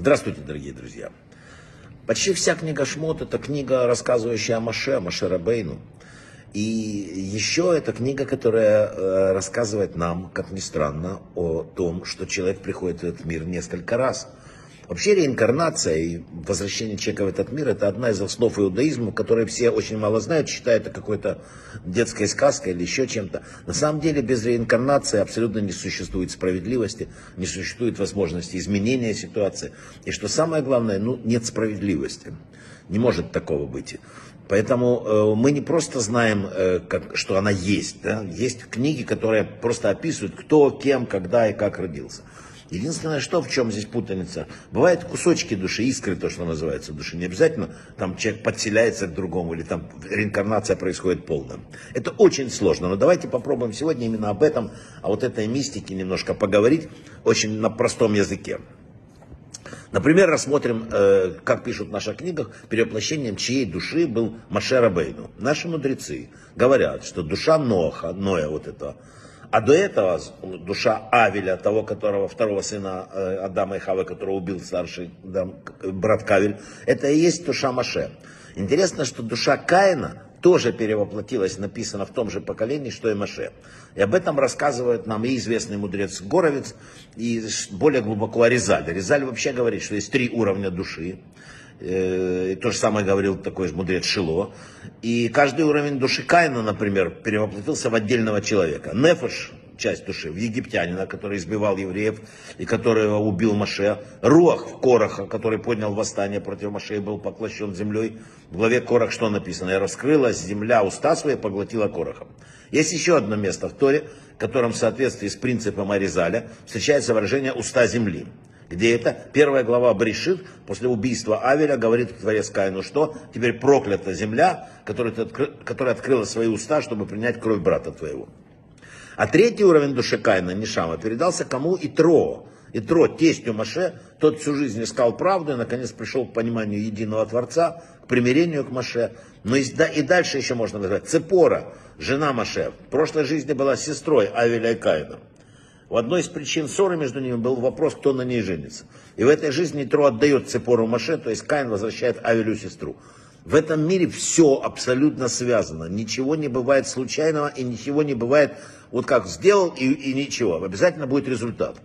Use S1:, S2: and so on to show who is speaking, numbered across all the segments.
S1: Здравствуйте, дорогие друзья. Почти вся книга Шмот – это книга, рассказывающая о Маше, Маше Рабейну. И еще это книга, которая э, рассказывает нам, как ни странно, о том, что человек приходит в этот мир несколько раз – Вообще реинкарнация и возвращение человека в этот мир – это одна из основ иудаизма, которую все очень мало знают, считают это какой-то детской сказкой или еще чем-то. На самом деле без реинкарнации абсолютно не существует справедливости, не существует возможности изменения ситуации. И что самое главное, ну, нет справедливости. Не может такого быть. Поэтому э, мы не просто знаем, э, как, что она есть. Да? Есть книги, которые просто описывают, кто, кем, когда и как родился. Единственное, что в чем здесь путаница, бывают кусочки души, искры, то, что называется души. Не обязательно там человек подселяется к другому, или там реинкарнация происходит полная. Это очень сложно, но давайте попробуем сегодня именно об этом, о вот этой мистике немножко поговорить, очень на простом языке. Например, рассмотрим, э, как пишут в наших книгах, перевоплощением чьей души был Машера Бейну. Наши мудрецы говорят, что душа Ноха, Ноя вот этого, а до этого душа Авеля, того, которого, второго сына э, Адама и Хавы, которого убил старший брат Кавель, это и есть душа Маше. Интересно, что душа Каина тоже перевоплотилась, написано в том же поколении, что и Маше. И об этом рассказывает нам и известный мудрец Горовец, и более глубоко Аризаль. Аризаль вообще говорит, что есть три уровня души. Э, и то же самое говорил такой же мудрец Шило. И каждый уровень души Каина, например, перевоплотился в отдельного человека. Нефеш, часть души, в египтянина, который избивал евреев и которого убил Маше. Руах в Короха, который поднял восстание против Маше и был поглощен землей. В главе Корах что написано? «И раскрылась земля уста свои, поглотила Короха». Есть еще одно место в Торе, в котором в соответствии с принципом Аризаля встречается выражение «уста земли» где это первая глава Брешит, после убийства Авеля, говорит Творец Каину, что теперь проклята земля, которая, которая открыла свои уста, чтобы принять кровь брата твоего. А третий уровень души Каина, Нишама, передался кому? Итро. Итро, тестю Маше, тот всю жизнь искал правду и наконец пришел к пониманию единого Творца, к примирению к Маше. Но и, да, и дальше еще можно сказать, Цепора, жена Маше, в прошлой жизни была сестрой Авеля и Каина. В одной из причин ссоры между ними был вопрос, кто на ней женится. И в этой жизни Тро отдает Цепору Маше, то есть Каин возвращает Авелю сестру. В этом мире все абсолютно связано. Ничего не бывает случайного и ничего не бывает вот как сделал и, и ничего. Обязательно будет результат.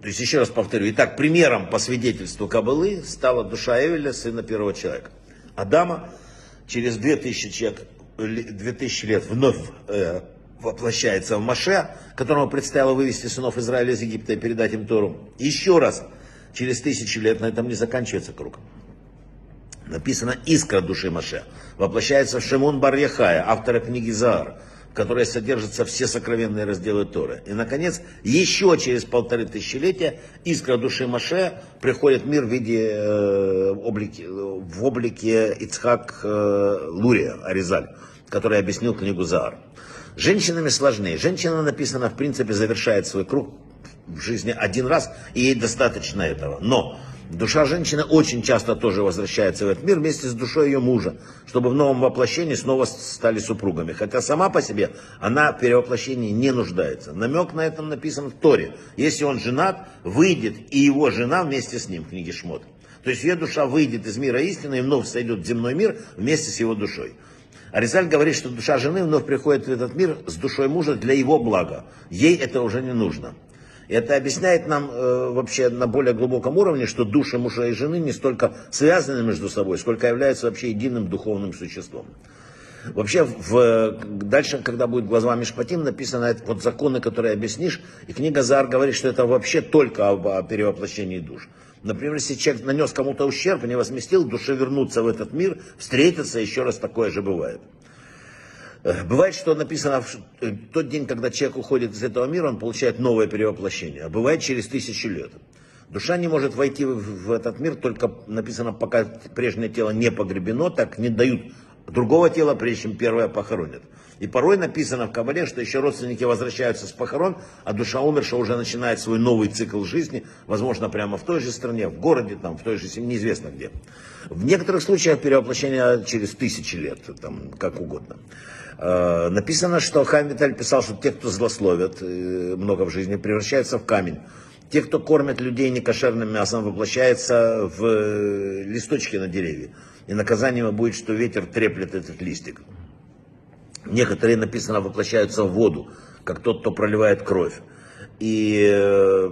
S1: То есть, еще раз повторю, итак, примером по свидетельству Кабылы стала душа Эвеля, сына первого человека. Адама через 2000, человек, 2000 лет вновь э, воплощается в Маше, которому предстояло вывести сынов Израиля из Египта и передать им Тору. Еще раз, через тысячи лет на этом не заканчивается круг. Написано «Искра души Маше». Воплощается в Шимон Барьяхая, автора книги Заар, в которой содержатся все сокровенные разделы Торы. И, наконец, еще через полторы тысячелетия искра души Маше приходит в мир в виде э, облики, в облике Ицхак э, Лурия, Аризаль, который объяснил книгу Заар. Женщинами сложнее. Женщина, написано, в принципе, завершает свой круг в жизни один раз, и ей достаточно этого. Но душа женщины очень часто тоже возвращается в этот мир вместе с душой ее мужа, чтобы в новом воплощении снова стали супругами. Хотя сама по себе она в перевоплощении не нуждается. Намек на этом написан в Торе. Если он женат, выйдет и его жена вместе с ним в книге Шмот. То есть ее душа выйдет из мира истины и вновь сойдет в земной мир вместе с его душой. Аризаль говорит, что душа жены вновь приходит в этот мир с душой мужа для его блага. Ей это уже не нужно. Это объясняет нам э, вообще на более глубоком уровне, что души мужа и жены не столько связаны между собой, сколько являются вообще единым духовным существом. Вообще, в, дальше, когда будет глаза Мишпатим, написано вот законы, которые объяснишь, и книга Зар говорит, что это вообще только об, о перевоплощении душ. Например, если человек нанес кому-то ущерб, не возместил, душе вернуться в этот мир, встретиться, еще раз такое же бывает. Э, бывает, что написано в э, тот день, когда человек уходит из этого мира, он получает новое перевоплощение. А бывает через тысячи лет. Душа не может войти в этот мир, только написано, пока прежнее тело не погребено, так не дают другого тела, прежде чем первое похоронят. И порой написано в Кабале, что еще родственники возвращаются с похорон, а душа умершего уже начинает свой новый цикл жизни, возможно, прямо в той же стране, в городе, там, в той же семье, неизвестно где. В некоторых случаях перевоплощение через тысячи лет, там, как угодно. Э, написано, что Хайм Виталь писал, что те, кто злословят э, много в жизни, превращаются в камень. Те, кто кормят людей некошерным мясом, воплощается в э, листочки на деревья. И наказанием будет, что ветер треплет этот листик. Некоторые, написано, воплощаются в воду, как тот, кто проливает кровь. И э,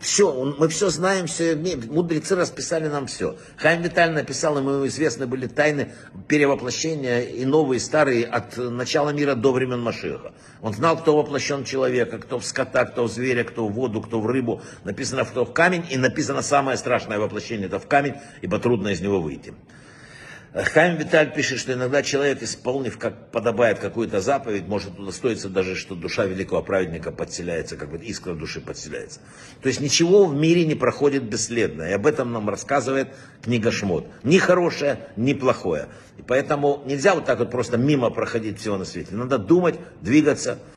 S1: все, мы все знаем, все Мудрецы расписали нам все. Хайм Виталь написал, ему известны были тайны перевоплощения и новые, и старые от начала мира до времен Машеха. Он знал, кто воплощен человека, кто в скота, кто в зверя, кто в воду, кто в рыбу. Написано, кто в камень, и написано самое страшное воплощение, это в камень, ибо трудно из него выйти. Хайм Виталь пишет, что иногда человек, исполнив, как подобает какую-то заповедь, может удостоиться даже, что душа великого праведника подселяется, как бы искра души подселяется. То есть ничего в мире не проходит бесследно. И об этом нам рассказывает книга Шмот. Ни хорошее, ни плохое. И поэтому нельзя вот так вот просто мимо проходить всего на свете. Надо думать, двигаться.